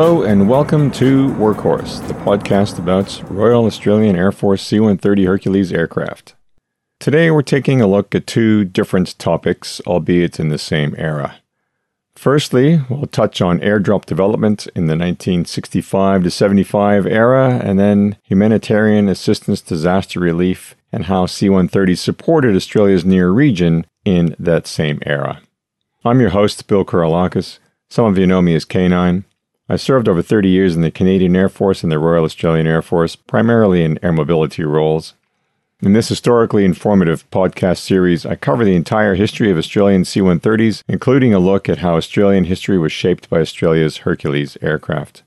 Hello and welcome to Workhorse, the podcast about Royal Australian Air Force C 130 Hercules aircraft. Today we're taking a look at two different topics, albeit in the same era. Firstly, we'll touch on airdrop development in the 1965 to 75 era, and then humanitarian assistance disaster relief and how C 130 supported Australia's near region in that same era. I'm your host, Bill Kuralakis. Some of you know me as K9. I served over 30 years in the Canadian Air Force and the Royal Australian Air Force, primarily in air mobility roles. In this historically informative podcast series, I cover the entire history of Australian C 130s, including a look at how Australian history was shaped by Australia's Hercules aircraft.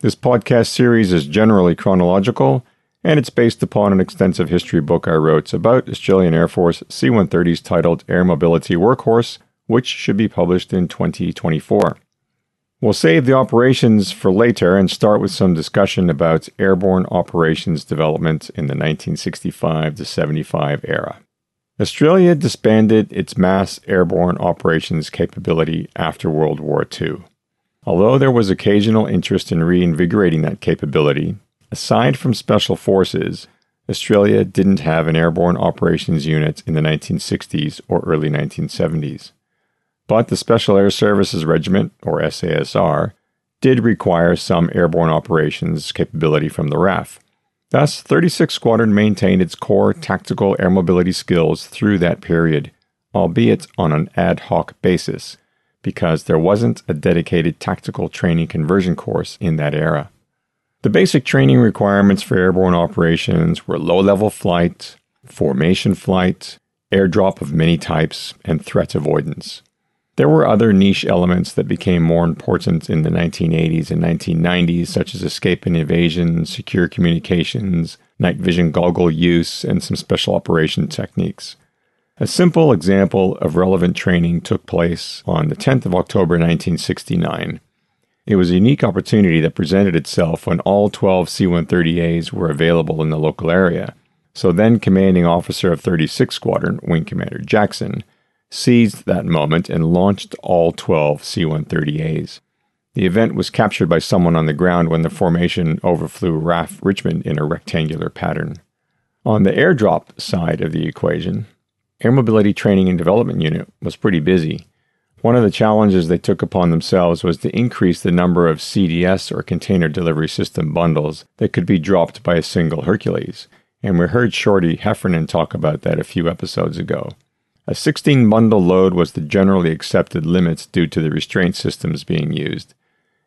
This podcast series is generally chronological, and it's based upon an extensive history book I wrote about Australian Air Force C 130s titled Air Mobility Workhorse, which should be published in 2024. We'll save the operations for later and start with some discussion about airborne operations development in the 1965 to 75 era. Australia disbanded its mass airborne operations capability after World War II. Although there was occasional interest in reinvigorating that capability, aside from special forces, Australia didn't have an airborne operations unit in the 1960s or early 1970s. But the Special Air Services Regiment, or SASR, did require some airborne operations capability from the RAAF. Thus, 36th Squadron maintained its core tactical air mobility skills through that period, albeit on an ad hoc basis, because there wasn't a dedicated tactical training conversion course in that era. The basic training requirements for airborne operations were low level flight, formation flight, airdrop of many types, and threat avoidance. There were other niche elements that became more important in the 1980s and 1990s, such as escape and evasion, secure communications, night vision goggle use, and some special operation techniques. A simple example of relevant training took place on the 10th of October 1969. It was a unique opportunity that presented itself when all 12 C 130As were available in the local area. So, then commanding officer of 36th Squadron, Wing Commander Jackson, seized that moment and launched all 12 C 130As. The event was captured by someone on the ground when the formation overflew RAAF Richmond in a rectangular pattern. On the airdrop side of the equation, Air Mobility Training and Development Unit was pretty busy. One of the challenges they took upon themselves was to increase the number of CDS or Container Delivery System bundles that could be dropped by a single Hercules, and we heard Shorty Heffernan talk about that a few episodes ago. A 16 bundle load was the generally accepted limit due to the restraint systems being used,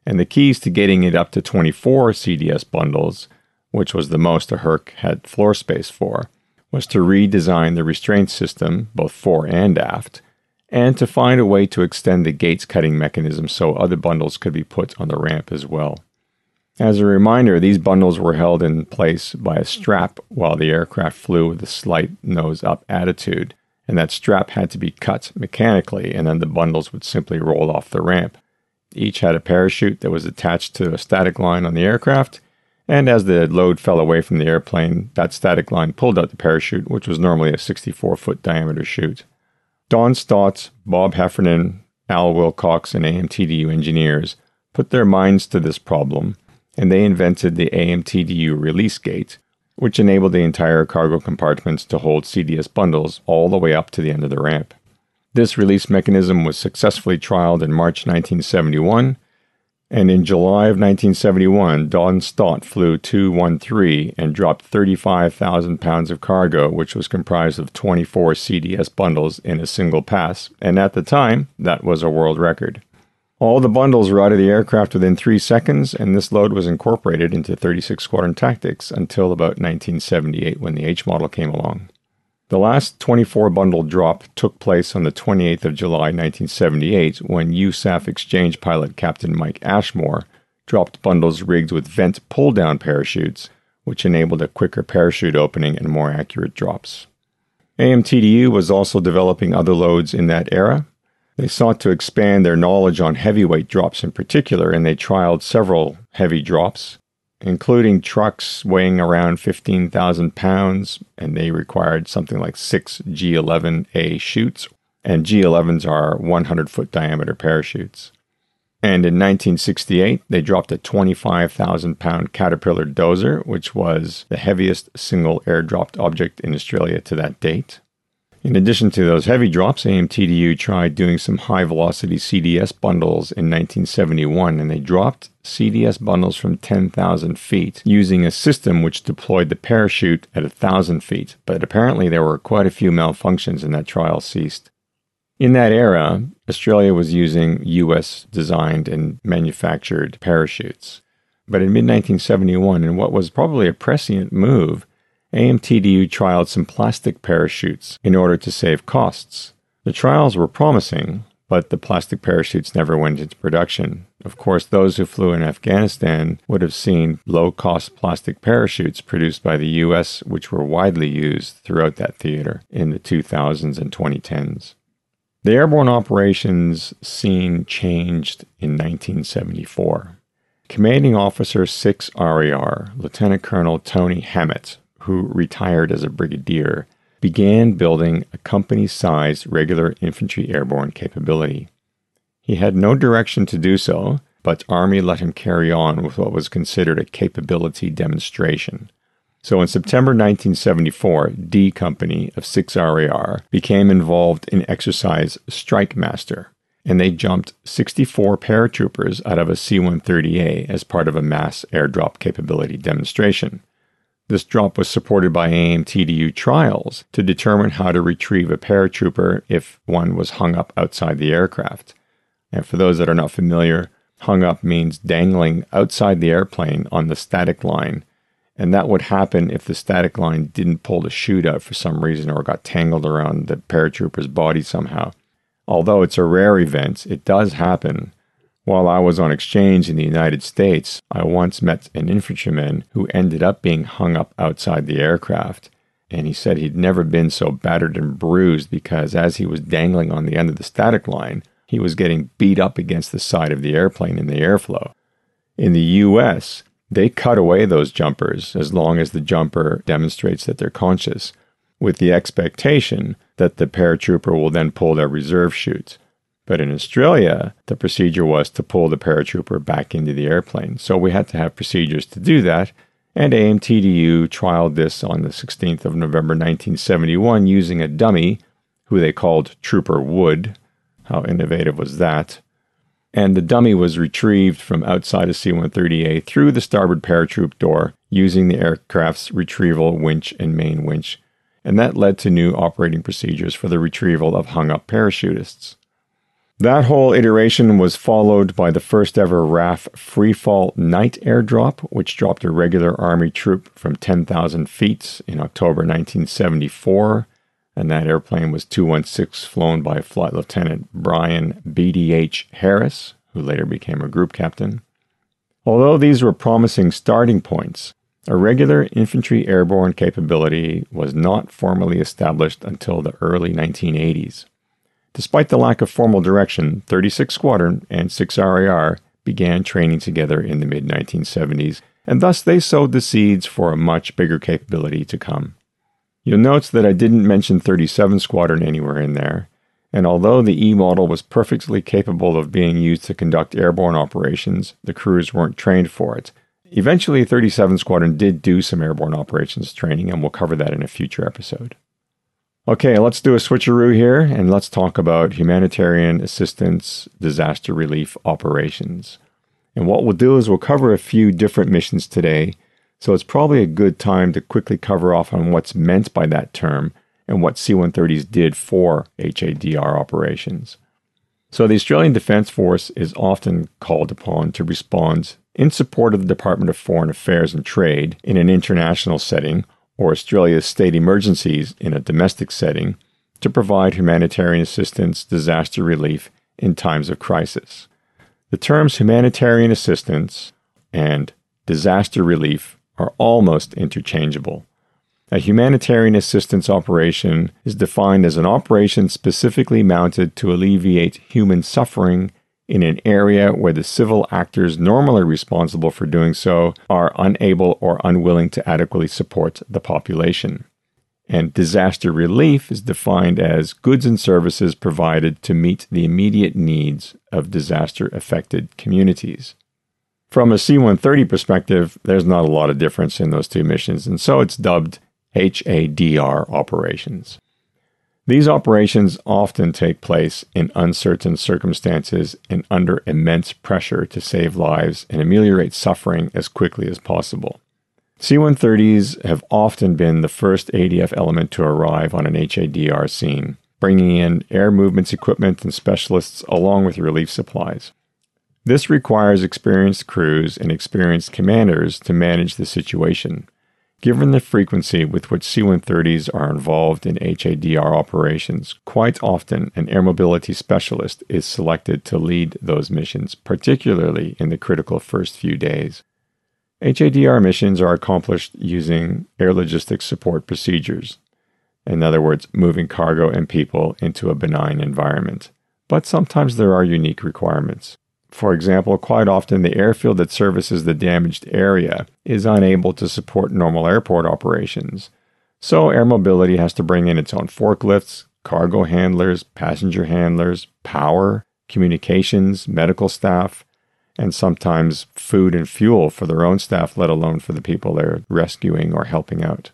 and the keys to getting it up to 24 CDS bundles, which was the most a Herc had floor space for, was to redesign the restraint system, both fore and aft, and to find a way to extend the gates cutting mechanism so other bundles could be put on the ramp as well. As a reminder, these bundles were held in place by a strap while the aircraft flew with a slight nose up attitude, and that strap had to be cut mechanically, and then the bundles would simply roll off the ramp. Each had a parachute that was attached to a static line on the aircraft, and as the load fell away from the airplane, that static line pulled out the parachute, which was normally a 64 foot diameter chute. Don Stotts, Bob Heffernan, Al Wilcox, and AMTDU engineers put their minds to this problem, and they invented the AMTDU release gate, which enabled the entire cargo compartments to hold CDS bundles all the way up to the end of the ramp. This release mechanism was successfully trialed in March 1971, and in July of 1971, Don Stott flew 213 and dropped 35,000 pounds of cargo, which was comprised of 24 CDS bundles in a single pass, and at the time, that was a world record. All the bundles were out of the aircraft within three seconds, and this load was incorporated into 36 Squadron Tactics until about 1978 when the H model came along. The last 24 bundle drop took place on the 28th of July 1978 when USAF exchange pilot Captain Mike Ashmore dropped bundles rigged with vent pull down parachutes, which enabled a quicker parachute opening and more accurate drops. AMTDU was also developing other loads in that era, they sought to expand their knowledge on heavyweight drops in particular, and they trialed several heavy drops, including trucks weighing around 15,000 pounds, and they required something like six G11A chutes, and G11s are 100 foot diameter parachutes. And in 1968, they dropped a 25,000 pound Caterpillar dozer, which was the heaviest single airdropped object in Australia to that date. In addition to those heavy drops, AMTDU tried doing some high velocity CDS bundles in 1971, and they dropped CDS bundles from 10,000 feet using a system which deployed the parachute at 1,000 feet. But apparently, there were quite a few malfunctions, and that trial ceased. In that era, Australia was using US designed and manufactured parachutes. But in mid 1971, in what was probably a prescient move, AMTDU trialed some plastic parachutes in order to save costs. The trials were promising, but the plastic parachutes never went into production. Of course, those who flew in Afghanistan would have seen low cost plastic parachutes produced by the US, which were widely used throughout that theater in the 2000s and 2010s. The airborne operations scene changed in 1974. Commanding Officer 6 RAR, Lieutenant Colonel Tony Hammett, who retired as a brigadier, began building a company sized regular infantry airborne capability. He had no direction to do so, but Army let him carry on with what was considered a capability demonstration. So in September 1974, D Company of 6RAR became involved in exercise Strike Master, and they jumped 64 paratroopers out of a C 130A as part of a mass airdrop capability demonstration. This drop was supported by AMTDU trials to determine how to retrieve a paratrooper if one was hung up outside the aircraft. And for those that are not familiar, hung up means dangling outside the airplane on the static line. And that would happen if the static line didn't pull the chute out for some reason or got tangled around the paratrooper's body somehow. Although it's a rare event, it does happen while I was on exchange in the United States, I once met an infantryman who ended up being hung up outside the aircraft. And he said he'd never been so battered and bruised because as he was dangling on the end of the static line, he was getting beat up against the side of the airplane in the airflow. In the US, they cut away those jumpers as long as the jumper demonstrates that they're conscious, with the expectation that the paratrooper will then pull their reserve chute. But in Australia, the procedure was to pull the paratrooper back into the airplane. So we had to have procedures to do that. And AMTDU trialed this on the 16th of November 1971 using a dummy who they called Trooper Wood. How innovative was that? And the dummy was retrieved from outside a C 130A through the starboard paratroop door using the aircraft's retrieval winch and main winch. And that led to new operating procedures for the retrieval of hung up parachutists. That whole iteration was followed by the first ever RAAF Freefall Night airdrop, which dropped a regular Army troop from 10,000 feet in October 1974. And that airplane was 216, flown by Flight Lieutenant Brian BDH Harris, who later became a group captain. Although these were promising starting points, a regular infantry airborne capability was not formally established until the early 1980s. Despite the lack of formal direction, 36 Squadron and 6RAR began training together in the mid 1970s, and thus they sowed the seeds for a much bigger capability to come. You'll note that I didn't mention 37 Squadron anywhere in there, and although the E model was perfectly capable of being used to conduct airborne operations, the crews weren't trained for it. Eventually, 37 Squadron did do some airborne operations training, and we'll cover that in a future episode. Okay, let's do a switcheroo here and let's talk about humanitarian assistance, disaster relief operations. And what we'll do is we'll cover a few different missions today, so it's probably a good time to quickly cover off on what's meant by that term and what C 130s did for HADR operations. So, the Australian Defence Force is often called upon to respond in support of the Department of Foreign Affairs and Trade in an international setting or Australia's state emergencies in a domestic setting to provide humanitarian assistance, disaster relief in times of crisis. The terms humanitarian assistance and disaster relief are almost interchangeable. A humanitarian assistance operation is defined as an operation specifically mounted to alleviate human suffering in an area where the civil actors normally responsible for doing so are unable or unwilling to adequately support the population. And disaster relief is defined as goods and services provided to meet the immediate needs of disaster affected communities. From a C 130 perspective, there's not a lot of difference in those two missions, and so it's dubbed HADR operations. These operations often take place in uncertain circumstances and under immense pressure to save lives and ameliorate suffering as quickly as possible. C 130s have often been the first ADF element to arrive on an HADR scene, bringing in air movements equipment and specialists along with relief supplies. This requires experienced crews and experienced commanders to manage the situation. Given the frequency with which C 130s are involved in HADR operations, quite often an air mobility specialist is selected to lead those missions, particularly in the critical first few days. HADR missions are accomplished using air logistics support procedures. In other words, moving cargo and people into a benign environment. But sometimes there are unique requirements. For example, quite often the airfield that services the damaged area is unable to support normal airport operations. So, air mobility has to bring in its own forklifts, cargo handlers, passenger handlers, power, communications, medical staff, and sometimes food and fuel for their own staff, let alone for the people they're rescuing or helping out.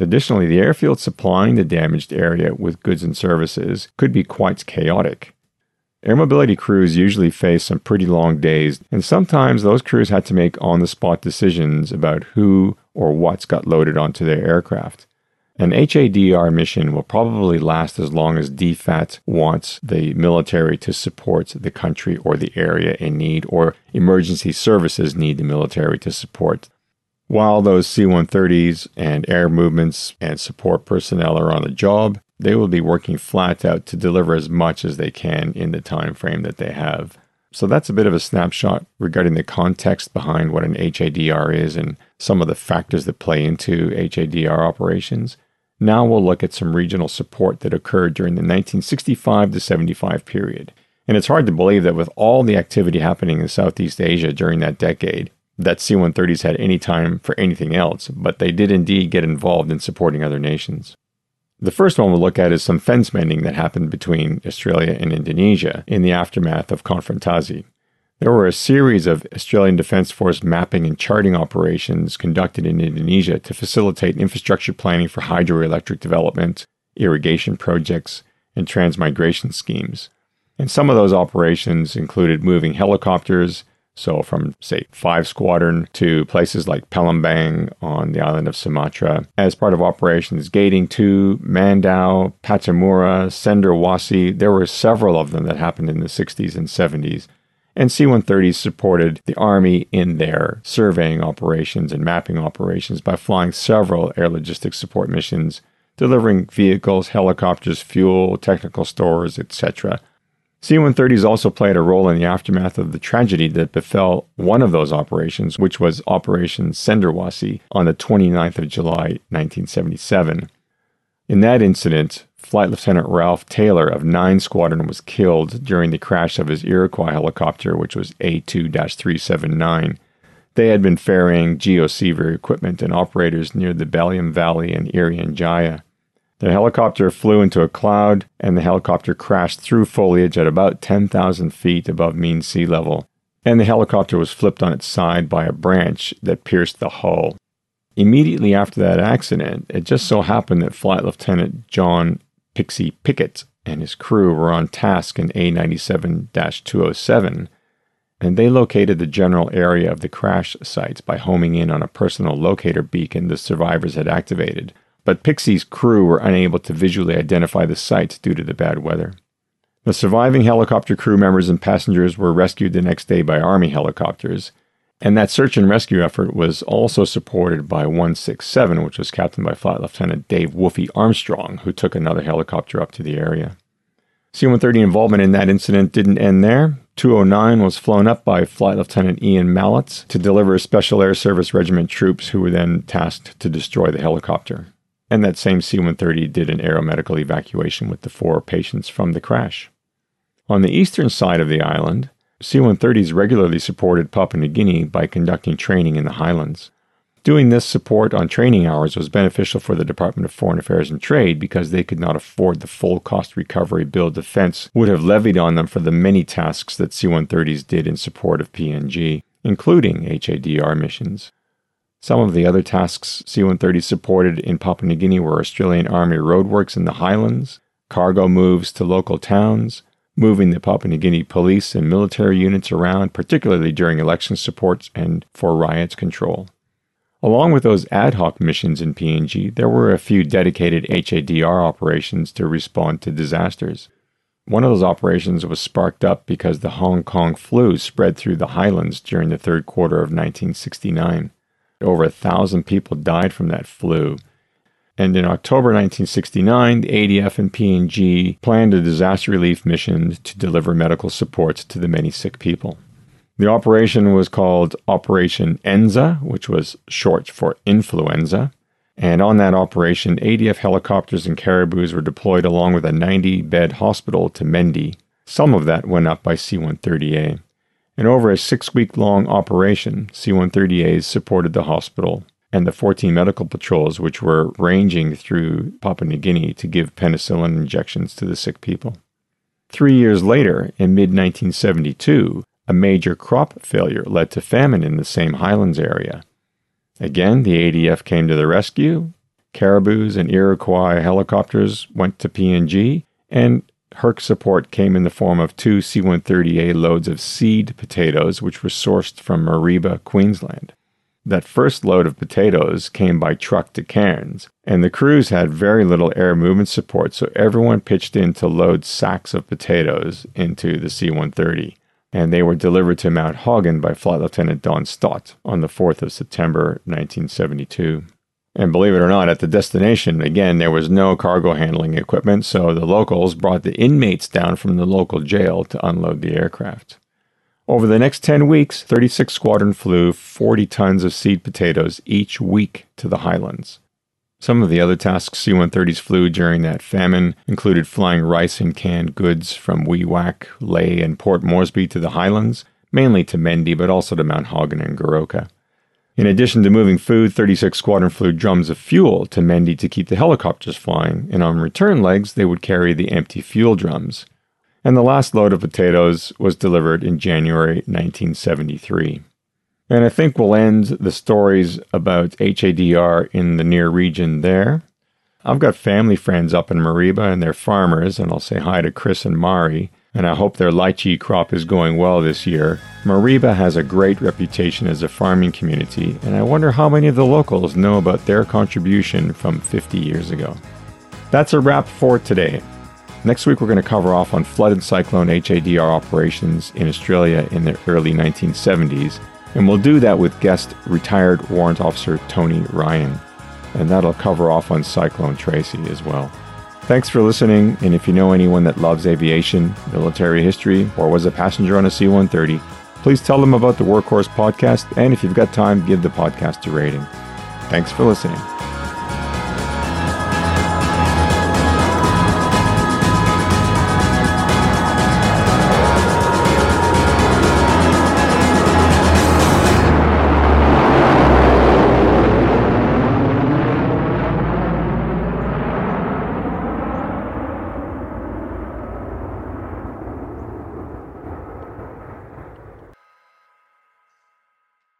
Additionally, the airfield supplying the damaged area with goods and services could be quite chaotic. Air mobility crews usually face some pretty long days, and sometimes those crews had to make on the spot decisions about who or what's got loaded onto their aircraft. An HADR mission will probably last as long as DFAT wants the military to support the country or the area in need, or emergency services need the military to support. While those C 130s and air movements and support personnel are on the job, they will be working flat out to deliver as much as they can in the time frame that they have. So that's a bit of a snapshot regarding the context behind what an HADR is and some of the factors that play into HADR operations. Now we'll look at some regional support that occurred during the 1965 to 75 period. And it's hard to believe that with all the activity happening in Southeast Asia during that decade, that C 130s had any time for anything else, but they did indeed get involved in supporting other nations. The first one we'll look at is some fence mending that happened between Australia and Indonesia in the aftermath of Konfrontasi. There were a series of Australian Defence Force mapping and charting operations conducted in Indonesia to facilitate infrastructure planning for hydroelectric development, irrigation projects, and transmigration schemes. And some of those operations included moving helicopters, so from, say, 5 Squadron to places like Palembang on the island of Sumatra as part of operations Gating 2, Mandaue, Pattimura, Cendrawasih. There were several of them that happened in the 60s and 70s. And C 130s supported the Army in their surveying operations and mapping operations by flying several air logistics support missions, delivering vehicles, helicopters, fuel, technical stores, etc C 130s also played a role in the aftermath of the tragedy that befell one of those operations, which was Operation Cendrawasih on the 29th of July, 1977. In that incident, Flight Lieutenant Ralph Taylor of 9 Squadron was killed during the crash of his Iroquois helicopter, which was A2 379. They had been ferrying geoceiver equipment and operators near the Baliem Valley and Irian Jaya. The helicopter flew into a cloud, and the helicopter crashed through foliage at about 10,000 feet above mean sea level, and the helicopter was flipped on its side by a branch that pierced the hull. Immediately after that accident, it just so happened that Flight Lieutenant John Pixie Pickett and his crew were on task in A 97 207, and they located the general area of the crash sites by homing in on a personal locator beacon the survivors had activated but Pixie's crew were unable to visually identify the site due to the bad weather. The surviving helicopter crew members and passengers were rescued the next day by Army helicopters, and that search and rescue effort was also supported by 167, which was captained by Flight Lieutenant Dave Woofy Armstrong, who took another helicopter up to the area. C 130 involvement in that incident didn't end there. 209 was flown up by Flight Lieutenant Ian Mallett to deliver Special Air Service Regiment troops who were then tasked to destroy the helicopter and that same C 130 did an aeromedical evacuation with the four patients from the crash. On the eastern side of the island, C 130s regularly supported Papua New Guinea by conducting training in the highlands. Doing this support on training hours was beneficial for the Department of Foreign Affairs and Trade because they could not afford the full cost recovery bill defense would have levied on them for the many tasks that C 130s did in support of PNG, including HADR missions. Some of the other tasks C 130s supported in Papua New Guinea were Australian Army roadworks in the highlands, cargo moves to local towns, moving the Papua New Guinea police and military units around, particularly during election supports and for riots control. Along with those ad hoc missions in PNG, there were a few dedicated HADR operations to respond to disasters. One of those operations was sparked up because the Hong Kong flu spread through the highlands during the third quarter of 1969. Over a thousand people died from that flu. And in October 1969, the ADF and PNG planned a disaster relief mission to deliver medical support to the many sick people. The operation was called Operation Enza, which was short for influenza. And on that operation, ADF helicopters and caribous were deployed along with a 90 bed hospital to Mendi. Some of that went up by C 130A. And over a six week long operation, C 130As supported the hospital and the 14 medical patrols, which were ranging through Papua New Guinea to give penicillin injections to the sick people. Three years later, in mid 1972, a major crop failure led to famine in the same highlands area. Again, the ADF came to the rescue. Caribous and Iroquois helicopters went to PNG, and HERC support came in the form of two C 130A loads of seed potatoes, which were sourced from Mareeba, Queensland. That first load of potatoes came by truck to Cairns, and the crews had very little air movement support, so everyone pitched in to load sacks of potatoes into the C 130 and they were delivered to Mount Hagen by Flight Lieutenant Don Stott on the 4th of September 1972. And believe it or not, at the destination, again, there was no cargo handling equipment, so the locals brought the inmates down from the local jail to unload the aircraft. Over the next 10 weeks, 36 Squadron flew 40 tons of seed potatoes each week to the highlands. Some of the other tasks C 130s flew during that famine included flying rice and canned goods from Wewak, Lae, and Port Moresby to the highlands, mainly to Mendi, but also to Mount Hagen and Goroka. In addition to moving food, 36 Squadron flew drums of fuel to Mendi to keep the helicopters flying, and on return legs, they would carry the empty fuel drums. And the last load of potatoes was delivered in January 1973. And I think we'll end the stories about HADR in the near region there. I've got family friends up in Mareeba and they're farmers, and I'll say hi to Chris and Mari, and I hope their lychee crop is going well this year. Mareeba has a great reputation as a farming community, and I wonder how many of the locals know about their contribution from 50 years ago. That's a wrap for today. Next week, we're going to cover off on flood and cyclone HADR operations in Australia in the early 1970s and we'll do that with guest retired warrant officer Tony Ryan. And that'll cover off on Cyclone Tracy as well. Thanks for listening, and if you know anyone that loves aviation, military history, or was a passenger on a C 130, please tell them about the Workhorse podcast, and if you've got time, give the podcast a rating. Thanks for listening.